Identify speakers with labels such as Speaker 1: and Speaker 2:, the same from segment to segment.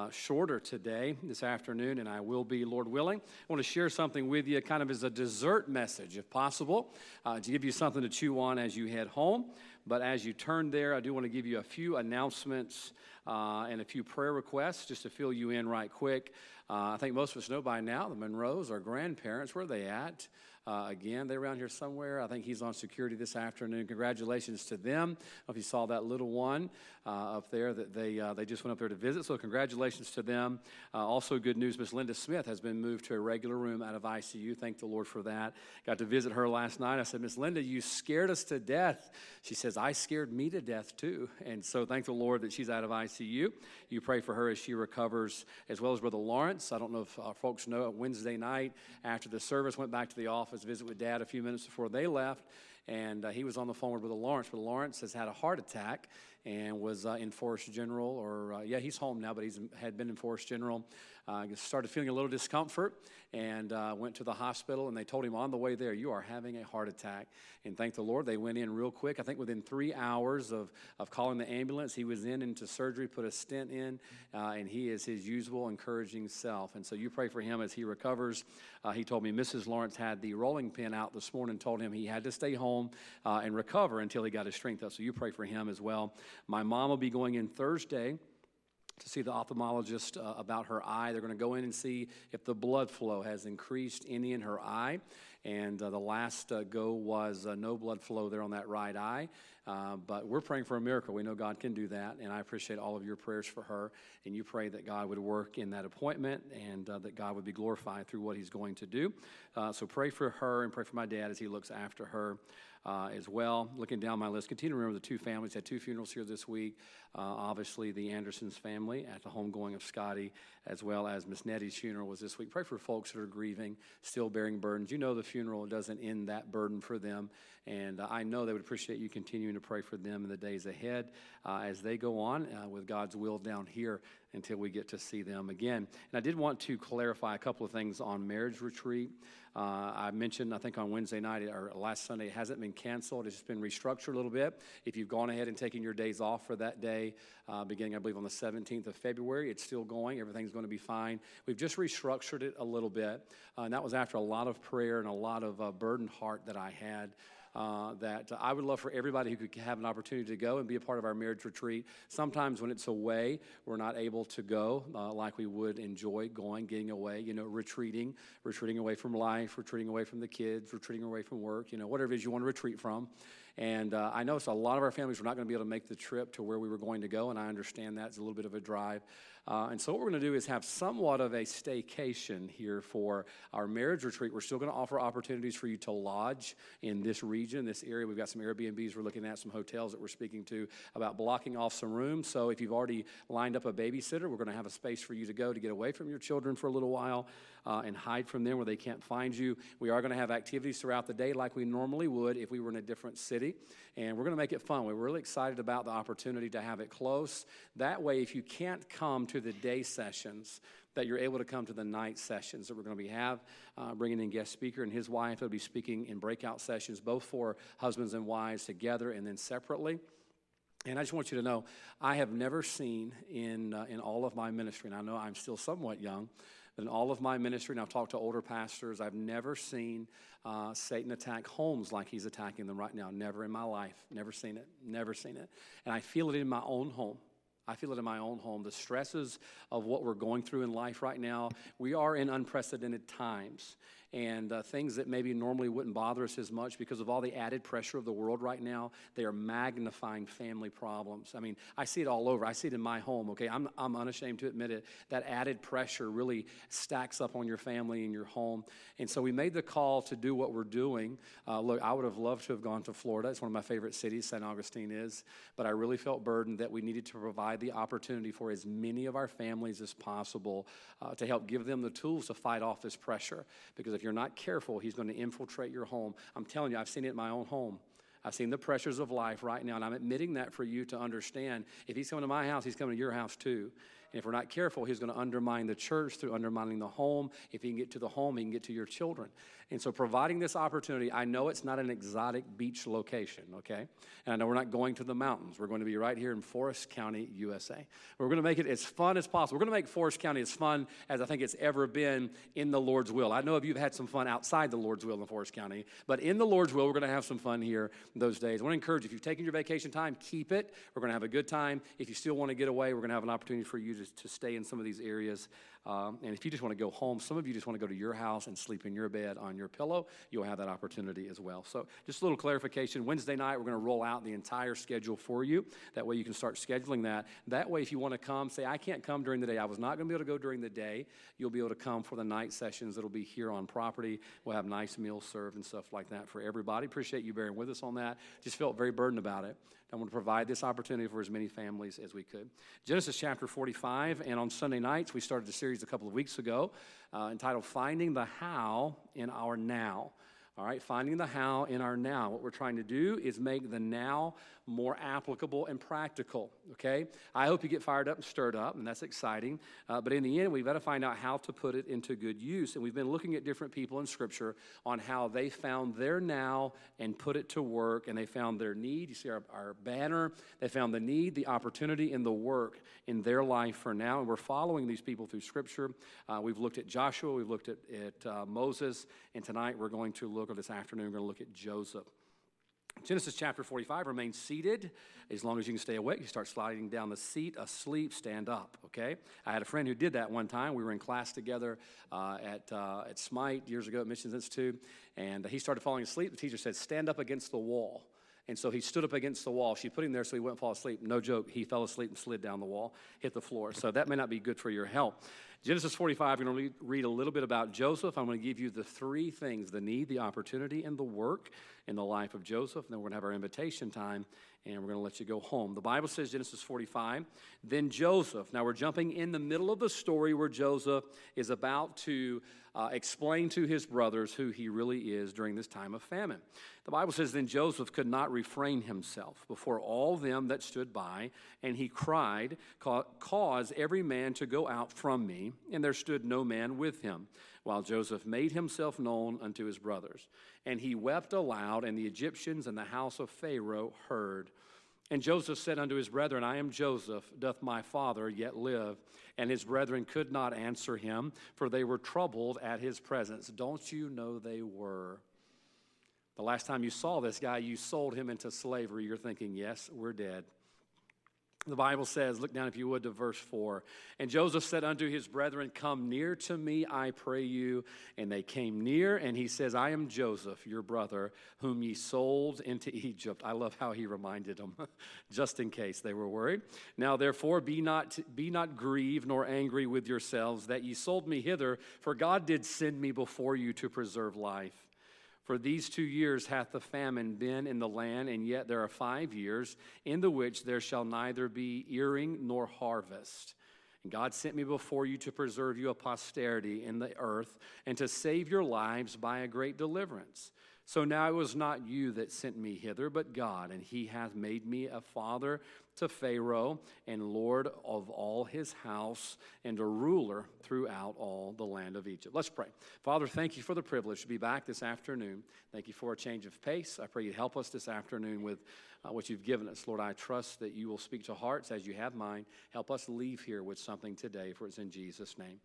Speaker 1: uh, shorter today, this afternoon, and I will be, Lord willing. I want to share something with you, kind of as a dessert message, if possible, uh, to give you something to chew on as you head home. But as you turn there, I do want to give you a few announcements uh, and a few prayer requests just to fill you in right quick. Uh, I think most of us know by now the Monroes, our grandparents, where are they at? Uh, again, they're around here somewhere. I think he's on security this afternoon. Congratulations to them. if you saw that little one uh, up there that they, uh, they just went up there to visit. So, congratulations to them. Uh, also, good news Miss Linda Smith has been moved to a regular room out of ICU. Thank the Lord for that. Got to visit her last night. I said, Miss Linda, you scared us to death. She says, I scared me to death too. And so, thank the Lord that she's out of ICU. You pray for her as she recovers, as well as Brother Lawrence. I don't know if uh, folks know, Wednesday night after the service, went back to the office office visit with dad a few minutes before they left, and uh, he was on the phone with Brother Lawrence. Brother Lawrence has had a heart attack and was uh, in Forrest General, or uh, yeah, he's home now, but he's had been in Forrest General. Uh, started feeling a little discomfort and uh, went to the hospital, and they told him on the way there, You are having a heart attack. And thank the Lord, they went in real quick. I think within three hours of, of calling the ambulance, he was in into surgery, put a stent in, uh, and he is his usual encouraging self. And so you pray for him as he recovers. Uh, he told me Mrs. Lawrence had the rolling pin out this morning, told him he had to stay home and recover until he got his strength up. So you pray for him as well. My mom will be going in Thursday to see the ophthalmologist uh, about her eye. They're going to go in and see if the blood flow has increased any in her eye. And uh, the last uh, go was uh, no blood flow there on that right eye. Uh, but we're praying for a miracle. We know God can do that. And I appreciate all of your prayers for her. And you pray that God would work in that appointment and uh, that God would be glorified through what He's going to do. so pray for her and pray for my dad as he looks after her uh, as well. Looking down my list, continue to remember the two families. Had two funerals here this week. Uh, obviously, the Andersons family at the homegoing of Scotty, as well as Miss Nettie's funeral was this week. Pray for folks that are grieving, still bearing burdens. You know the funeral doesn't end that burden for them, and uh, I know they would appreciate you continuing to pray for them in the days ahead uh, as they go on uh, with God's will down here until we get to see them again. And I did want to clarify a couple of things on marriage retreat. Uh, I mentioned, I think on Wednesday night or last Sunday, it hasn't been canceled. It's just been restructured a little bit. If you've gone ahead and taken your days off for that day, uh, beginning, I believe, on the 17th of February, it's still going. Everything's going to be fine. We've just restructured it a little bit. Uh, and that was after a lot of prayer and a lot of uh, burdened heart that I had uh, that I would love for everybody who could have an opportunity to go and be a part of our marriage retreat. Sometimes when it's away, we're not able to go uh, like we would enjoy going, getting away, you know, retreating, retreating away from life, retreating away from the kids, retreating away from work, you know, whatever it is you want to retreat from. And uh, I noticed a lot of our families were not going to be able to make the trip to where we were going to go, and I understand that's a little bit of a drive. Uh, and so, what we're going to do is have somewhat of a staycation here for our marriage retreat. We're still going to offer opportunities for you to lodge in this region, this area. We've got some Airbnbs we're looking at, some hotels that we're speaking to about blocking off some rooms. So, if you've already lined up a babysitter, we're going to have a space for you to go to get away from your children for a little while uh, and hide from them where they can't find you. We are going to have activities throughout the day like we normally would if we were in a different city. And we're going to make it fun. We're really excited about the opportunity to have it close. That way, if you can't come to the day sessions, that you're able to come to the night sessions that we're going to be have, uh, bringing in guest speaker and his wife will be speaking in breakout sessions, both for husbands and wives together and then separately. And I just want you to know, I have never seen in, uh, in all of my ministry, and I know I'm still somewhat young, in all of my ministry, and I've talked to older pastors, I've never seen uh, Satan attack homes like he's attacking them right now. Never in my life. Never seen it. Never seen it. And I feel it in my own home. I feel it in my own home. The stresses of what we're going through in life right now, we are in unprecedented times and uh, things that maybe normally wouldn't bother us as much because of all the added pressure of the world right now, they are magnifying family problems. I mean, I see it all over. I see it in my home, okay? I'm, I'm unashamed to admit it. That added pressure really stacks up on your family and your home. And so we made the call to do what we're doing. Uh, look, I would have loved to have gone to Florida. It's one of my favorite cities, St. Augustine is. But I really felt burdened that we needed to provide the opportunity for as many of our families as possible uh, to help give them the tools to fight off this pressure. Because if you're not careful, he's going to infiltrate your home. I'm telling you, I've seen it in my own home. I've seen the pressures of life right now, and I'm admitting that for you to understand. If he's coming to my house, he's coming to your house too. And if we're not careful, he's going to undermine the church through undermining the home. If he can get to the home, he can get to your children. And so, providing this opportunity, I know it's not an exotic beach location, okay? And I know we're not going to the mountains. We're going to be right here in Forrest County, USA. We're going to make it as fun as possible. We're going to make Forrest County as fun as I think it's ever been in the Lord's will. I know if you've had some fun outside the Lord's will in Forrest County, but in the Lord's will, we're going to have some fun here those days. I want to encourage you, if you've taken your vacation time, keep it. We're going to have a good time. If you still want to get away, we're going to have an opportunity for you to, to stay in some of these areas. Um, and if you just want to go home, some of you just want to go to your house and sleep in your bed on your pillow, you'll have that opportunity as well. So, just a little clarification Wednesday night, we're going to roll out the entire schedule for you. That way, you can start scheduling that. That way, if you want to come, say, I can't come during the day, I was not going to be able to go during the day, you'll be able to come for the night sessions that'll be here on property. We'll have nice meals served and stuff like that for everybody. Appreciate you bearing with us on that. Just felt very burdened about it. I want to provide this opportunity for as many families as we could. Genesis chapter 45, and on Sunday nights, we started a series a couple of weeks ago uh, entitled Finding the How in Our Now. All right, finding the how in our now. What we're trying to do is make the now more applicable and practical, okay? I hope you get fired up and stirred up, and that's exciting. Uh, but in the end, we've got to find out how to put it into good use. And we've been looking at different people in Scripture on how they found their now and put it to work, and they found their need. You see our, our banner. They found the need, the opportunity, and the work in their life for now. And we're following these people through Scripture. Uh, we've looked at Joshua, we've looked at, at uh, Moses, and tonight we're going to look, this afternoon, we're going to look at Joseph. Genesis chapter 45, remain seated as long as you can stay awake. You start sliding down the seat, asleep, stand up, okay? I had a friend who did that one time. We were in class together uh, at, uh, at Smite years ago at Missions Institute, and he started falling asleep. The teacher said, Stand up against the wall. And so he stood up against the wall. She put him there so he wouldn't fall asleep. No joke, he fell asleep and slid down the wall, hit the floor. So that may not be good for your health. Genesis 45, we're going to read a little bit about Joseph. I'm going to give you the three things the need, the opportunity, and the work in the life of Joseph. And then we're going to have our invitation time and we're going to let you go home. The Bible says, Genesis 45, then Joseph. Now we're jumping in the middle of the story where Joseph is about to uh, explain to his brothers who he really is during this time of famine. The Bible says, then Joseph could not refrain himself before all them that stood by, and he cried, Cause every man to go out from me. And there stood no man with him while Joseph made himself known unto his brothers. And he wept aloud, and the Egyptians and the house of Pharaoh heard. And Joseph said unto his brethren, I am Joseph, doth my father yet live? And his brethren could not answer him, for they were troubled at his presence. Don't you know they were? The last time you saw this guy, you sold him into slavery. You're thinking, yes, we're dead. The Bible says, look down if you would to verse 4. And Joseph said unto his brethren, Come near to me, I pray you. And they came near, and he says, I am Joseph, your brother, whom ye sold into Egypt. I love how he reminded them, just in case they were worried. Now therefore, be not, be not grieved nor angry with yourselves that ye sold me hither, for God did send me before you to preserve life. For these two years hath the famine been in the land, and yet there are five years in the which there shall neither be earing nor harvest. And God sent me before you to preserve you a posterity in the earth, and to save your lives by a great deliverance. So now it was not you that sent me hither, but God, and he hath made me a father to Pharaoh, and Lord of all his house, and a ruler throughout all the land of Egypt. Let's pray. Father, thank you for the privilege to be back this afternoon. Thank you for a change of pace. I pray you help us this afternoon with uh, what you've given us. Lord, I trust that you will speak to hearts as you have mine. Help us leave here with something today, for it's in Jesus' name.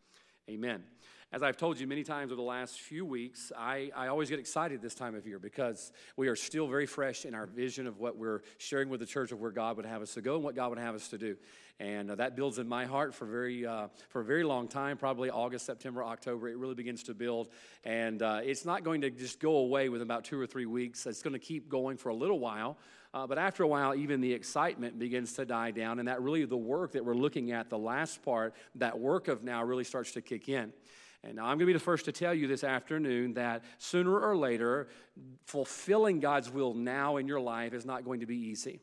Speaker 1: Amen. As I've told you many times over the last few weeks, I, I always get excited this time of year because we are still very fresh in our vision of what we're sharing with the church of where God would have us to go and what God would have us to do. And uh, that builds in my heart for, very, uh, for a very long time, probably August, September, October. It really begins to build. And uh, it's not going to just go away within about two or three weeks, it's going to keep going for a little while. Uh, but after a while, even the excitement begins to die down, and that really the work that we're looking at, the last part, that work of now really starts to kick in. And I'm going to be the first to tell you this afternoon that sooner or later, fulfilling God's will now in your life is not going to be easy.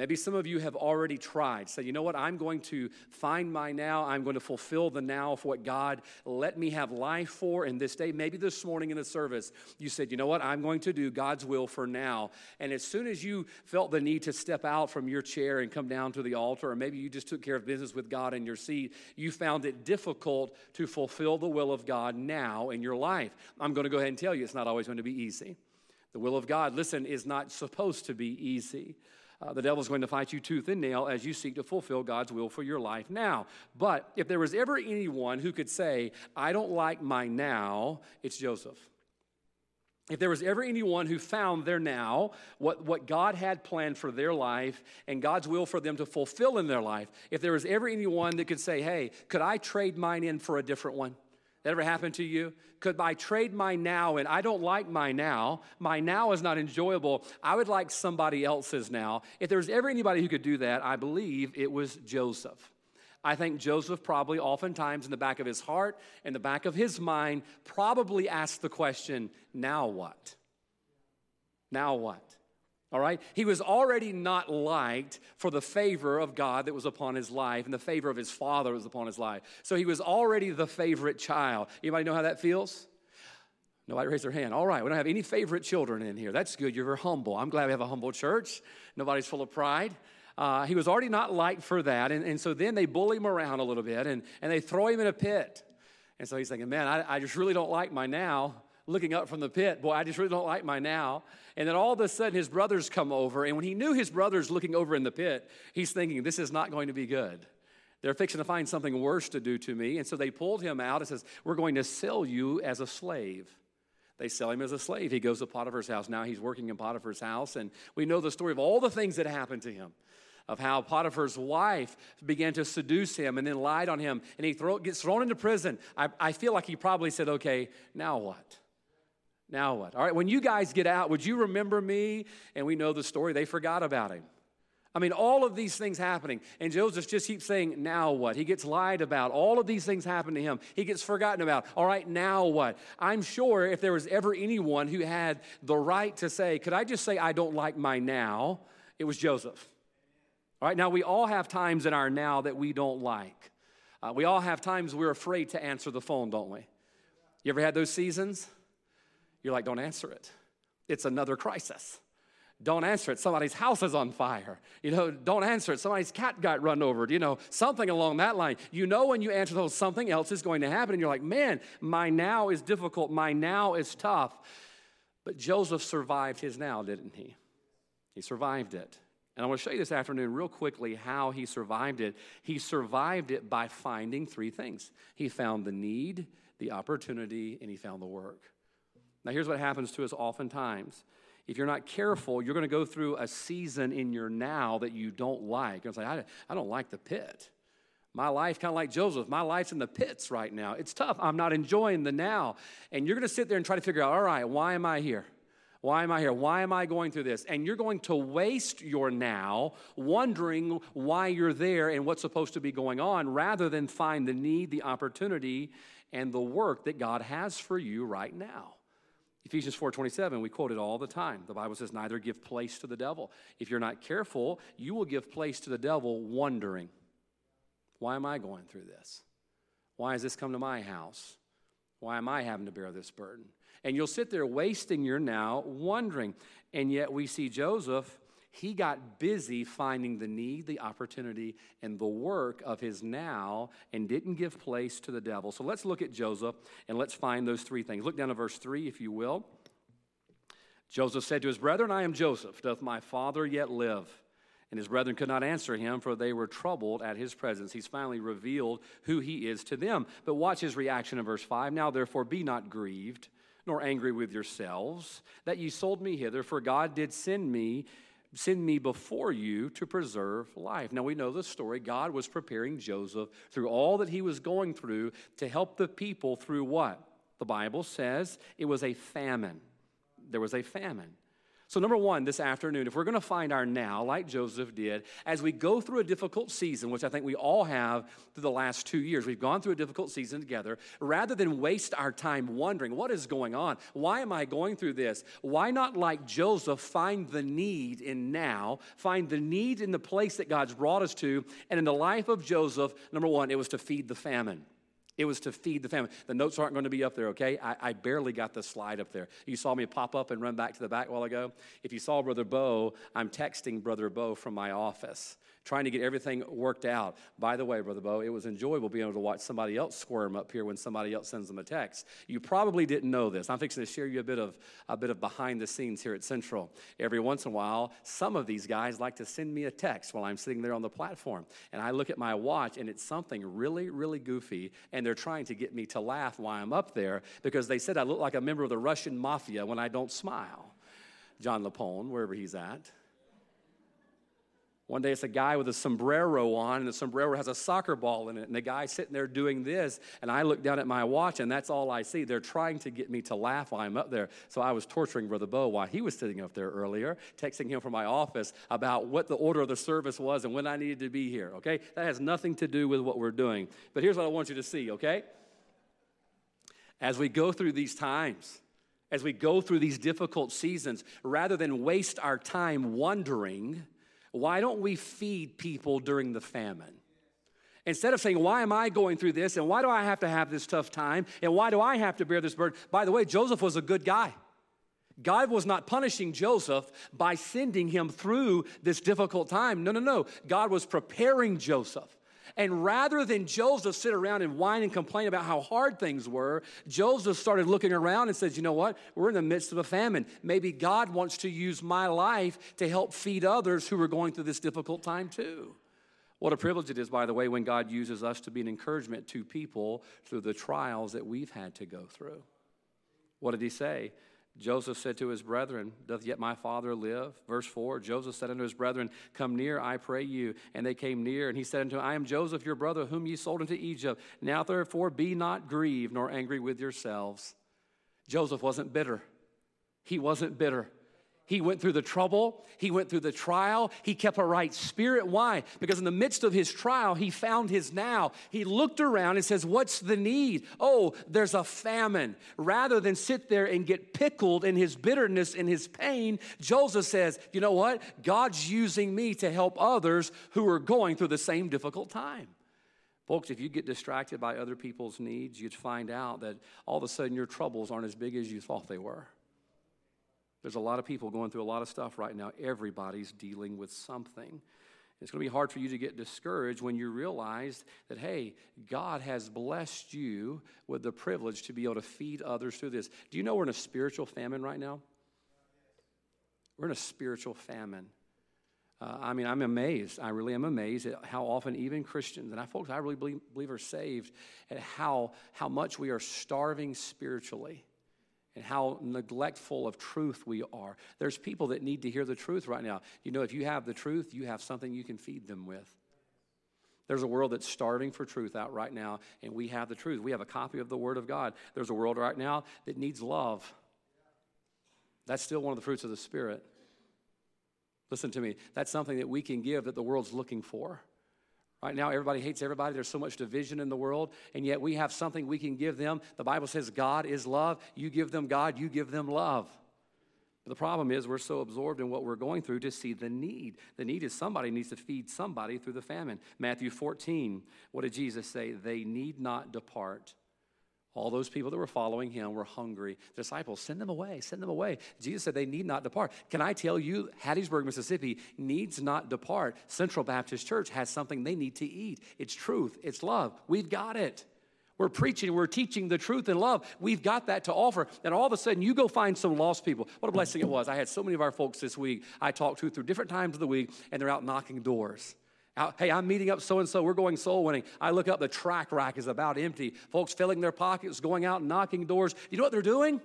Speaker 1: Maybe some of you have already tried. Say, you know what? I'm going to find my now. I'm going to fulfill the now of what God let me have life for in this day. Maybe this morning in the service, you said, you know what? I'm going to do God's will for now. And as soon as you felt the need to step out from your chair and come down to the altar, or maybe you just took care of business with God in your seat, you found it difficult to fulfill the will of God now in your life. I'm going to go ahead and tell you it's not always going to be easy. The will of God, listen, is not supposed to be easy. Uh, the devil's going to fight you tooth and nail as you seek to fulfill God's will for your life now. But if there was ever anyone who could say, I don't like my now, it's Joseph. If there was ever anyone who found their now, what, what God had planned for their life and God's will for them to fulfill in their life, if there was ever anyone that could say, Hey, could I trade mine in for a different one? That ever happened to you? Could I trade my now and I don't like my now? My now is not enjoyable. I would like somebody else's now. If there's ever anybody who could do that, I believe it was Joseph. I think Joseph probably oftentimes in the back of his heart, in the back of his mind, probably asked the question, now what? Now what? All right? He was already not liked for the favor of God that was upon his life and the favor of his father was upon his life. So he was already the favorite child. Anybody know how that feels? Nobody raised their hand. All right, we don't have any favorite children in here. That's good. You're very humble. I'm glad we have a humble church. Nobody's full of pride. Uh, he was already not liked for that. And, and so then they bully him around a little bit and, and they throw him in a pit. And so he's thinking, man, I, I just really don't like my now looking up from the pit, boy, I just really don't like my now. And then all of a sudden, his brothers come over. And when he knew his brothers looking over in the pit, he's thinking, this is not going to be good. They're fixing to find something worse to do to me. And so they pulled him out and says, We're going to sell you as a slave. They sell him as a slave. He goes to Potiphar's house. Now he's working in Potiphar's house. And we know the story of all the things that happened to him of how Potiphar's wife began to seduce him and then lied on him, and he throw, gets thrown into prison. I, I feel like he probably said, Okay, now what? Now what? All right, when you guys get out, would you remember me? And we know the story. They forgot about him. I mean, all of these things happening. And Joseph just keeps saying, now what? He gets lied about. All of these things happen to him. He gets forgotten about. All right, now what? I'm sure if there was ever anyone who had the right to say, could I just say, I don't like my now? It was Joseph. All right, now we all have times in our now that we don't like. Uh, we all have times we're afraid to answer the phone, don't we? You ever had those seasons? You're like, don't answer it. It's another crisis. Don't answer it. Somebody's house is on fire. You know, don't answer it. Somebody's cat got run over. You know, something along that line. You know, when you answer those, something else is going to happen. And you're like, man, my now is difficult. My now is tough. But Joseph survived his now, didn't he? He survived it. And I want to show you this afternoon, real quickly, how he survived it. He survived it by finding three things he found the need, the opportunity, and he found the work. Now, here's what happens to us oftentimes. If you're not careful, you're going to go through a season in your now that you don't like. It's like, I, I don't like the pit. My life, kind of like Joseph, my life's in the pits right now. It's tough. I'm not enjoying the now. And you're going to sit there and try to figure out, all right, why am I here? Why am I here? Why am I going through this? And you're going to waste your now wondering why you're there and what's supposed to be going on rather than find the need, the opportunity, and the work that God has for you right now. Ephesians 4:27, we quote it all the time. The Bible says, neither give place to the devil. If you're not careful, you will give place to the devil wondering, why am I going through this? Why has this come to my house? Why am I having to bear this burden? And you'll sit there wasting your now wondering. And yet we see Joseph he got busy finding the need, the opportunity, and the work of his now and didn't give place to the devil. So let's look at Joseph and let's find those three things. Look down to verse 3, if you will. Joseph said to his brethren, I am Joseph. Doth my father yet live? And his brethren could not answer him, for they were troubled at his presence. He's finally revealed who he is to them. But watch his reaction in verse 5. Now, therefore, be not grieved, nor angry with yourselves, that ye sold me hither, for God did send me send me before you to preserve life. Now we know the story. God was preparing Joseph through all that he was going through to help the people through what? The Bible says it was a famine. There was a famine. So, number one, this afternoon, if we're going to find our now, like Joseph did, as we go through a difficult season, which I think we all have through the last two years, we've gone through a difficult season together, rather than waste our time wondering, what is going on? Why am I going through this? Why not, like Joseph, find the need in now, find the need in the place that God's brought us to? And in the life of Joseph, number one, it was to feed the famine. It was to feed the family. The notes aren't going to be up there, okay? I, I, barely got the slide up there. You saw me pop up and run back to the back while ago. If you saw Brother Bo, I'm texting Brother Bo from my office trying to get everything worked out. By the way, Brother Bo, it was enjoyable being able to watch somebody else squirm up here when somebody else sends them a text. You probably didn't know this. I'm fixing to share you a bit of a bit of behind the scenes here at Central. Every once in a while, some of these guys like to send me a text while I'm sitting there on the platform. And I look at my watch and it's something really, really goofy. And they're trying to get me to laugh while I'm up there because they said I look like a member of the Russian mafia when I don't smile. John Lapone, wherever he's at. One day it's a guy with a sombrero on, and the sombrero has a soccer ball in it, and the guy's sitting there doing this, and I look down at my watch, and that's all I see. They're trying to get me to laugh while I'm up there. So I was torturing Brother Bo while he was sitting up there earlier, texting him from my office about what the order of the service was and when I needed to be here, okay? That has nothing to do with what we're doing. But here's what I want you to see, okay? As we go through these times, as we go through these difficult seasons, rather than waste our time wondering, why don't we feed people during the famine? Instead of saying, Why am I going through this? And why do I have to have this tough time? And why do I have to bear this burden? By the way, Joseph was a good guy. God was not punishing Joseph by sending him through this difficult time. No, no, no. God was preparing Joseph. And rather than Joseph sit around and whine and complain about how hard things were, Joseph started looking around and says, You know what? We're in the midst of a famine. Maybe God wants to use my life to help feed others who are going through this difficult time too. What a privilege it is, by the way, when God uses us to be an encouragement to people through the trials that we've had to go through. What did he say? Joseph said to his brethren, Doth yet my father live? Verse 4 Joseph said unto his brethren, Come near, I pray you. And they came near, and he said unto them, I am Joseph, your brother, whom ye sold into Egypt. Now therefore be not grieved nor angry with yourselves. Joseph wasn't bitter. He wasn't bitter. He went through the trouble, he went through the trial, he kept a right spirit. Why? Because in the midst of his trial, he found his now. He looked around and says, What's the need? Oh, there's a famine. Rather than sit there and get pickled in his bitterness and his pain, Joseph says, You know what? God's using me to help others who are going through the same difficult time. Folks, if you get distracted by other people's needs, you'd find out that all of a sudden your troubles aren't as big as you thought they were. There's a lot of people going through a lot of stuff right now. Everybody's dealing with something. It's going to be hard for you to get discouraged when you realize that, hey, God has blessed you with the privilege to be able to feed others through this. Do you know we're in a spiritual famine right now? We're in a spiritual famine. Uh, I mean, I'm amazed. I really am amazed at how often even Christians, and I folks I really believe, believe are saved, at how, how much we are starving spiritually and how neglectful of truth we are. There's people that need to hear the truth right now. You know, if you have the truth, you have something you can feed them with. There's a world that's starving for truth out right now, and we have the truth. We have a copy of the Word of God. There's a world right now that needs love. That's still one of the fruits of the Spirit. Listen to me. That's something that we can give that the world's looking for. Right now, everybody hates everybody. There's so much division in the world, and yet we have something we can give them. The Bible says God is love. You give them God, you give them love. But the problem is, we're so absorbed in what we're going through to see the need. The need is somebody needs to feed somebody through the famine. Matthew 14, what did Jesus say? They need not depart all those people that were following him were hungry. Disciples, send them away, send them away. Jesus said they need not depart. Can I tell you, Hattiesburg, Mississippi needs not depart. Central Baptist Church has something they need to eat. It's truth, it's love. We've got it. We're preaching, we're teaching the truth and love. We've got that to offer. And all of a sudden, you go find some lost people. What a blessing it was. I had so many of our folks this week I talked to through different times of the week, and they're out knocking doors hey, I'm meeting up so and so, we're going soul winning. I look up, the track rack is about empty. Folks filling their pockets, going out and knocking doors. You know what they're doing?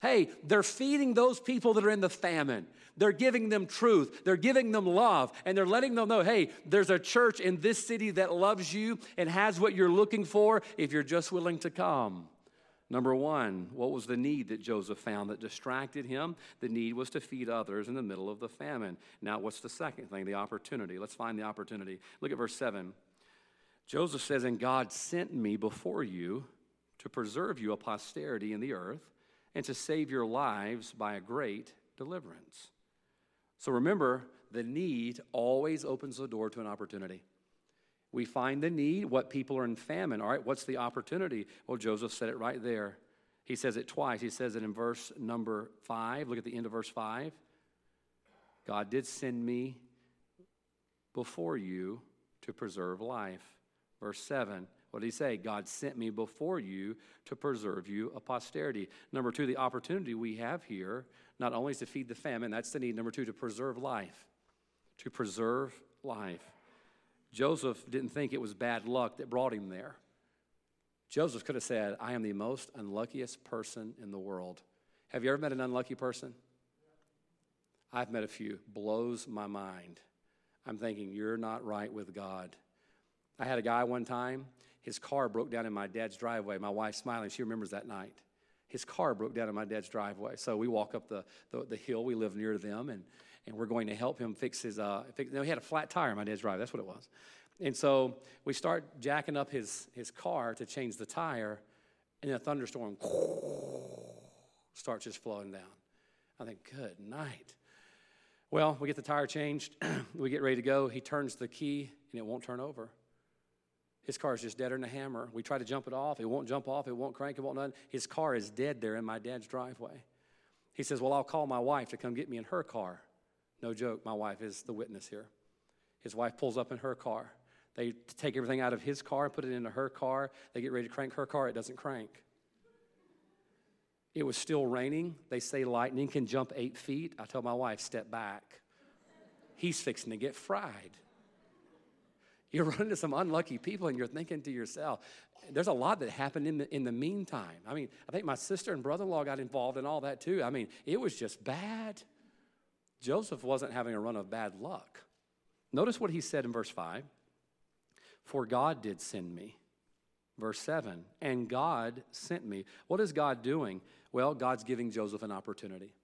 Speaker 1: Hey, they're feeding those people that are in the famine. They're giving them truth. They're giving them love. And they're letting them know hey, there's a church in this city that loves you and has what you're looking for if you're just willing to come. Number one, what was the need that Joseph found that distracted him? The need was to feed others in the middle of the famine. Now, what's the second thing? The opportunity. Let's find the opportunity. Look at verse 7. Joseph says, And God sent me before you to preserve you a posterity in the earth and to save your lives by a great deliverance. So remember, the need always opens the door to an opportunity. We find the need, what people are in famine. All right, what's the opportunity? Well, Joseph said it right there. He says it twice. He says it in verse number five. Look at the end of verse five. God did send me before you to preserve life. Verse seven. What did he say? God sent me before you to preserve you a posterity. Number two, the opportunity we have here not only is to feed the famine, that's the need. Number two, to preserve life. To preserve life. Joseph didn't think it was bad luck that brought him there. Joseph could have said, I am the most unluckiest person in the world. Have you ever met an unlucky person? I've met a few. Blows my mind. I'm thinking, you're not right with God. I had a guy one time, his car broke down in my dad's driveway. My wife's smiling, she remembers that night. His car broke down in my dad's driveway. So we walk up the, the, the hill, we live near them, and and we're going to help him fix his. Uh, fix, no, he had a flat tire on my dad's drive. That's what it was. And so we start jacking up his, his car to change the tire, and a thunderstorm starts just flowing down. I think, good night. Well, we get the tire changed. we get ready to go. He turns the key, and it won't turn over. His car is just deader than a hammer. We try to jump it off. It won't jump off. It won't crank. It won't none. His car is dead there in my dad's driveway. He says, Well, I'll call my wife to come get me in her car. No joke, my wife is the witness here. His wife pulls up in her car. They take everything out of his car, and put it into her car. They get ready to crank her car. It doesn't crank. It was still raining. They say lightning can jump eight feet. I tell my wife, step back. He's fixing to get fried. You're running into some unlucky people and you're thinking to yourself, there's a lot that happened in the, in the meantime. I mean, I think my sister and brother in law got involved in all that too. I mean, it was just bad. Joseph wasn't having a run of bad luck. Notice what he said in verse 5 For God did send me. Verse 7 And God sent me. What is God doing? Well, God's giving Joseph an opportunity.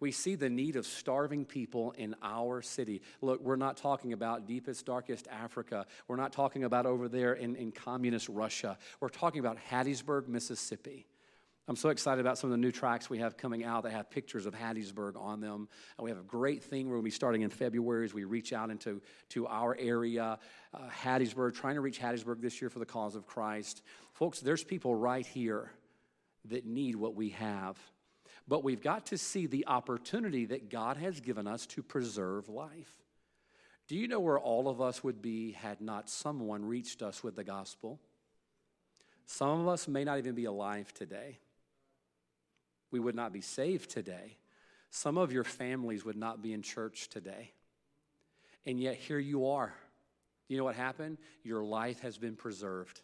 Speaker 1: We see the need of starving people in our city. Look, we're not talking about deepest, darkest Africa. We're not talking about over there in, in communist Russia. We're talking about Hattiesburg, Mississippi. I'm so excited about some of the new tracks we have coming out that have pictures of Hattiesburg on them. And we have a great thing we're going to be starting in February as we reach out into to our area, uh, Hattiesburg, trying to reach Hattiesburg this year for the cause of Christ. Folks, there's people right here that need what we have. But we've got to see the opportunity that God has given us to preserve life. Do you know where all of us would be had not someone reached us with the gospel? Some of us may not even be alive today we would not be saved today. Some of your families would not be in church today. And yet, here you are. You know what happened? Your life has been preserved.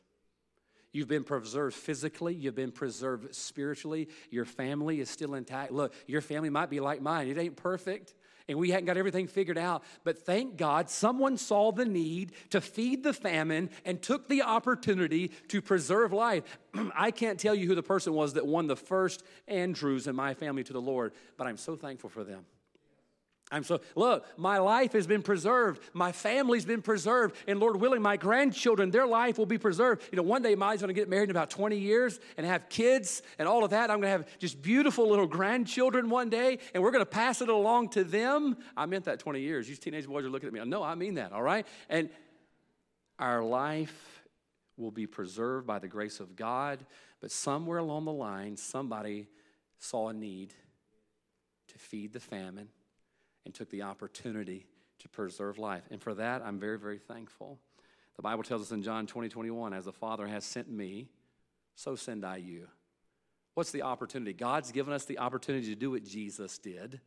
Speaker 1: You've been preserved physically, you've been preserved spiritually. Your family is still intact. Look, your family might be like mine, it ain't perfect and we hadn't got everything figured out. But thank God someone saw the need to feed the famine and took the opportunity to preserve life. I can't tell you who the person was that won the first Andrews in my family to the Lord, but I'm so thankful for them. I'm so, look, my life has been preserved. My family's been preserved. And Lord willing, my grandchildren, their life will be preserved. You know, one day going to get married in about 20 years and have kids and all of that. I'm going to have just beautiful little grandchildren one day, and we're going to pass it along to them. I meant that 20 years. These teenage boys are looking at me. No, I mean that, all right? And our life will be preserved by the grace of God, but somewhere along the line, somebody saw a need to feed the famine and took the opportunity to preserve life. And for that, I'm very, very thankful. The Bible tells us in John 20, 21, as the Father has sent me, so send I you. What's the opportunity? God's given us the opportunity to do what Jesus did,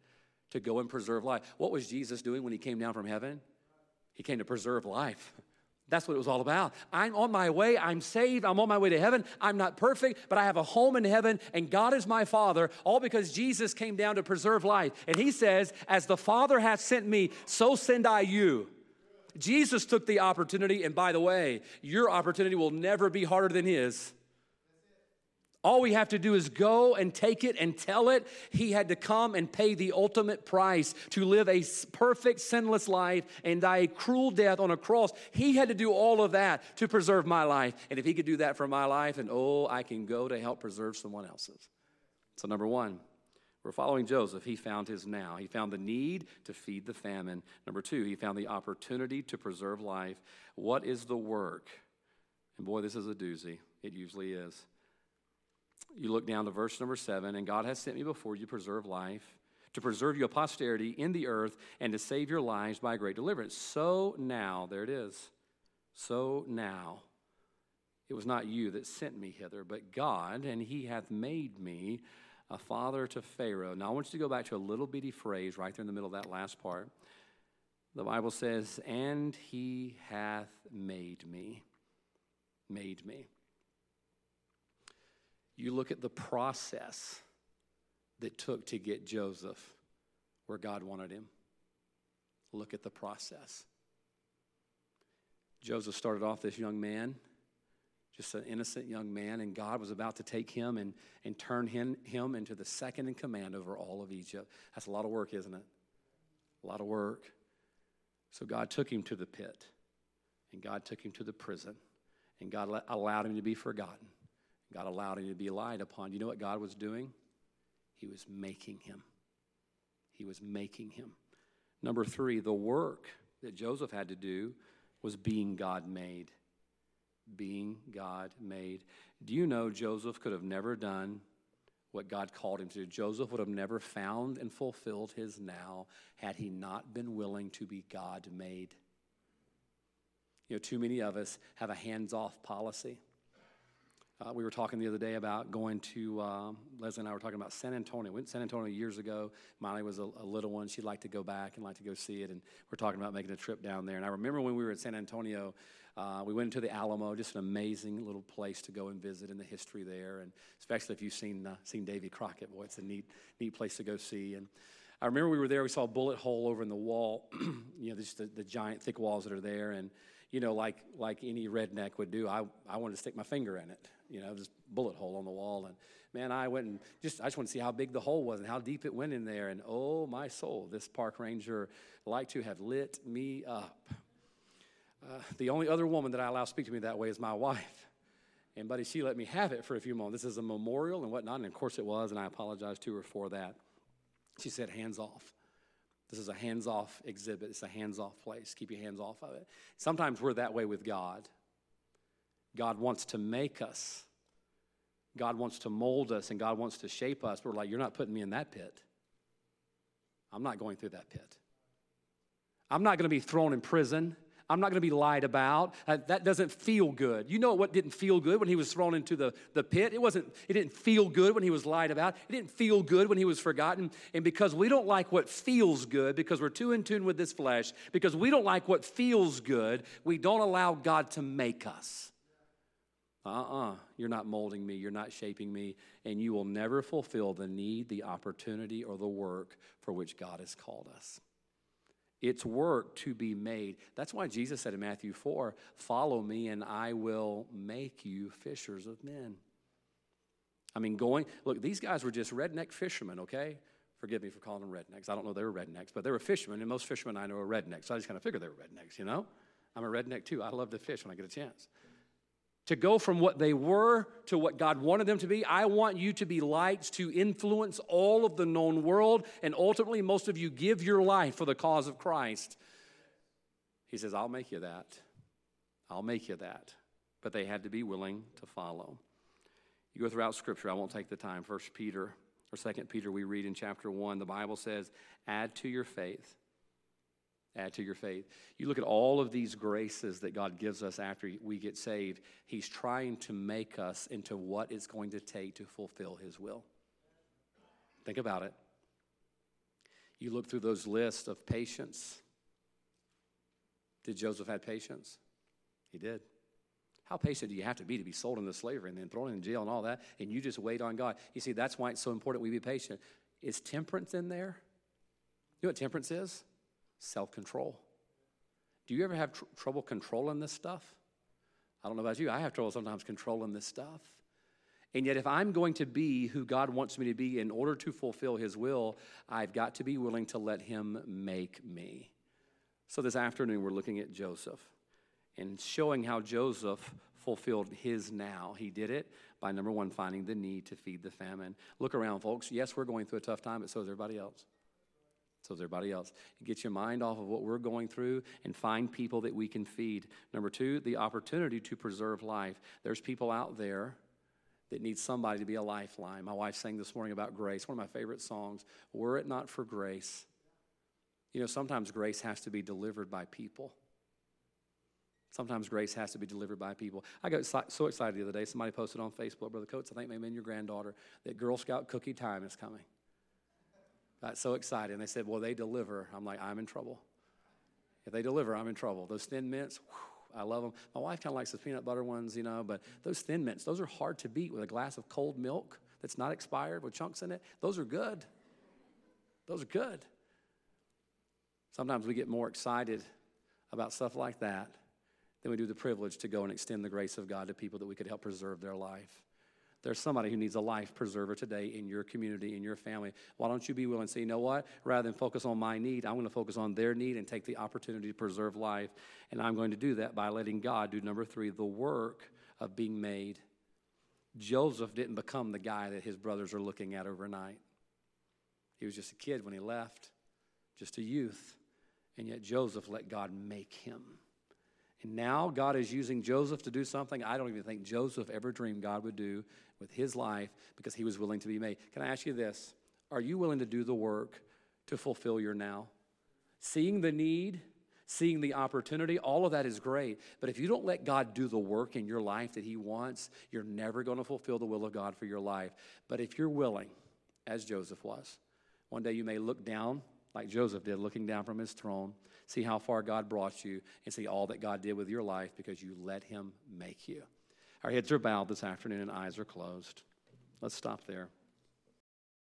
Speaker 1: to go and preserve life. What was Jesus doing when he came down from heaven? He came to preserve life. That's what it was all about. I'm on my way. I'm saved. I'm on my way to heaven. I'm not perfect, but I have a home in heaven, and God is my Father, all because Jesus came down to preserve life. And He says, As the Father hath sent me, so send I you. Jesus took the opportunity, and by the way, your opportunity will never be harder than His. All we have to do is go and take it and tell it. He had to come and pay the ultimate price to live a perfect, sinless life and die a cruel death on a cross. He had to do all of that to preserve my life. And if he could do that for my life, and oh, I can go to help preserve someone else's. So, number one, we're following Joseph. He found his now. He found the need to feed the famine. Number two, he found the opportunity to preserve life. What is the work? And boy, this is a doozy. It usually is. You look down to verse number seven, and God has sent me before you to preserve life, to preserve your posterity in the earth, and to save your lives by great deliverance. So now, there it is. So now, it was not you that sent me hither, but God, and he hath made me a father to Pharaoh. Now, I want you to go back to a little bitty phrase right there in the middle of that last part. The Bible says, and he hath made me. Made me. You look at the process that took to get Joseph where God wanted him. Look at the process. Joseph started off this young man just an innocent young man, and God was about to take him and, and turn him, him into the second in command over all of Egypt. That's a lot of work, isn't it? A lot of work. So God took him to the pit, and God took him to the prison, and God allowed him to be forgotten. God allowed him to be lied upon. You know what God was doing? He was making him. He was making him. Number three, the work that Joseph had to do was being God made being God made. Do you know Joseph could have never done what God called him to do? Joseph would have never found and fulfilled his now had he not been willing to be God made. You know, too many of us have a hands off policy. Uh, we were talking the other day about going to, um, Leslie and I were talking about San Antonio. We went to San Antonio years ago. Molly was a, a, little one. She'd like to go back and like to go see it. And we're talking about making a trip down there. And I remember when we were at San Antonio, uh, we went into the Alamo, just an amazing little place to go and visit in the history there. And especially if you've seen, uh, seen Davy Crockett, boy, it's a neat, neat place to go see. And I remember we were there, we saw a bullet hole over in the wall, you know, just the, the giant thick walls that are there. And you know, like like any redneck would do, I, I wanted to stick my finger in it, you know, this bullet hole on the wall. And man, I went and just, I just wanted to see how big the hole was and how deep it went in there. And oh, my soul, this park ranger like to have lit me up. Uh, the only other woman that I allow to speak to me that way is my wife. And, buddy, she let me have it for a few moments. This is a memorial and whatnot. And, of course, it was, and I apologize to her for that. She said, hands off. This is a hands off exhibit. It's a hands off place. Keep your hands off of it. Sometimes we're that way with God. God wants to make us, God wants to mold us, and God wants to shape us. We're like, You're not putting me in that pit. I'm not going through that pit. I'm not going to be thrown in prison. I'm not going to be lied about. Uh, that doesn't feel good. You know what didn't feel good when he was thrown into the, the pit? It wasn't, it didn't feel good when he was lied about. It didn't feel good when he was forgotten. And because we don't like what feels good, because we're too in tune with this flesh, because we don't like what feels good, we don't allow God to make us. Uh uh-uh. uh, you are not molding me, you're not shaping me, and you will never fulfill the need, the opportunity, or the work for which God has called us. It's work to be made. That's why Jesus said in Matthew 4 Follow me, and I will make you fishers of men. I mean, going, look, these guys were just redneck fishermen, okay? Forgive me for calling them rednecks. I don't know they were rednecks, but they were fishermen, and most fishermen I know are rednecks. So I just kind of figured they were rednecks, you know? I'm a redneck too. I love to fish when I get a chance to go from what they were to what God wanted them to be. I want you to be lights to influence all of the known world. And ultimately, most of you give your life for the cause of Christ. He says, I'll make you that. I'll make you that. But they had to be willing to follow. You go throughout Scripture, I won't take the time. First Peter or Second Peter, we read in chapter 1, the Bible says, add to your faith add to your faith. You look at all of these graces that God gives us after we get saved, He's trying to make us into what it's going to take to fulfill His will. Think about it. You look through those lists of patience. Did Joseph have patience? He did. How patient do you have to be to be sold into slavery and then thrown in jail and all that, and you just wait on God? You see, that's why it's so important we be patient. Is temperance in there? You know what temperance is? Self control. Do you ever have tr- trouble controlling this stuff? I don't know about you. I have trouble sometimes controlling this stuff. And yet, if I'm going to be who God wants me to be in order to fulfill His will, I've got to be willing to let Him make me. So, this afternoon, we're looking at Joseph and showing how Joseph fulfilled his now. He did it by number one, finding the need to feed the famine. Look around, folks. Yes, we're going through a tough time, but so is everybody else. So is everybody else. Get your mind off of what we're going through and find people that we can feed. Number two, the opportunity to preserve life. There's people out there that need somebody to be a lifeline. My wife sang this morning about grace, one of my favorite songs. Were it not for grace, you know, sometimes grace has to be delivered by people. Sometimes grace has to be delivered by people. I got so excited the other day. Somebody posted on Facebook, Brother Coates, I think maybe in your granddaughter, that Girl Scout cookie time is coming. Got so excited. And they said, Well, they deliver. I'm like, I'm in trouble. If they deliver, I'm in trouble. Those thin mints, whew, I love them. My wife kind of likes the peanut butter ones, you know, but those thin mints, those are hard to beat with a glass of cold milk that's not expired with chunks in it. Those are good. Those are good. Sometimes we get more excited about stuff like that than we do the privilege to go and extend the grace of God to people that we could help preserve their life. There's somebody who needs a life preserver today in your community, in your family. Why don't you be willing to say, you know what? Rather than focus on my need, I'm going to focus on their need and take the opportunity to preserve life. And I'm going to do that by letting God do number three, the work of being made. Joseph didn't become the guy that his brothers are looking at overnight. He was just a kid when he left, just a youth. And yet Joseph let God make him. And now God is using Joseph to do something I don't even think Joseph ever dreamed God would do with his life because he was willing to be made. Can I ask you this? Are you willing to do the work to fulfill your now? Seeing the need, seeing the opportunity, all of that is great. But if you don't let God do the work in your life that He wants, you're never going to fulfill the will of God for your life. But if you're willing, as Joseph was, one day you may look down like Joseph did, looking down from his throne, see how far God brought you, and see all that God did with your life because you let Him make you. Our heads are bowed this afternoon and eyes are closed. Let's stop there.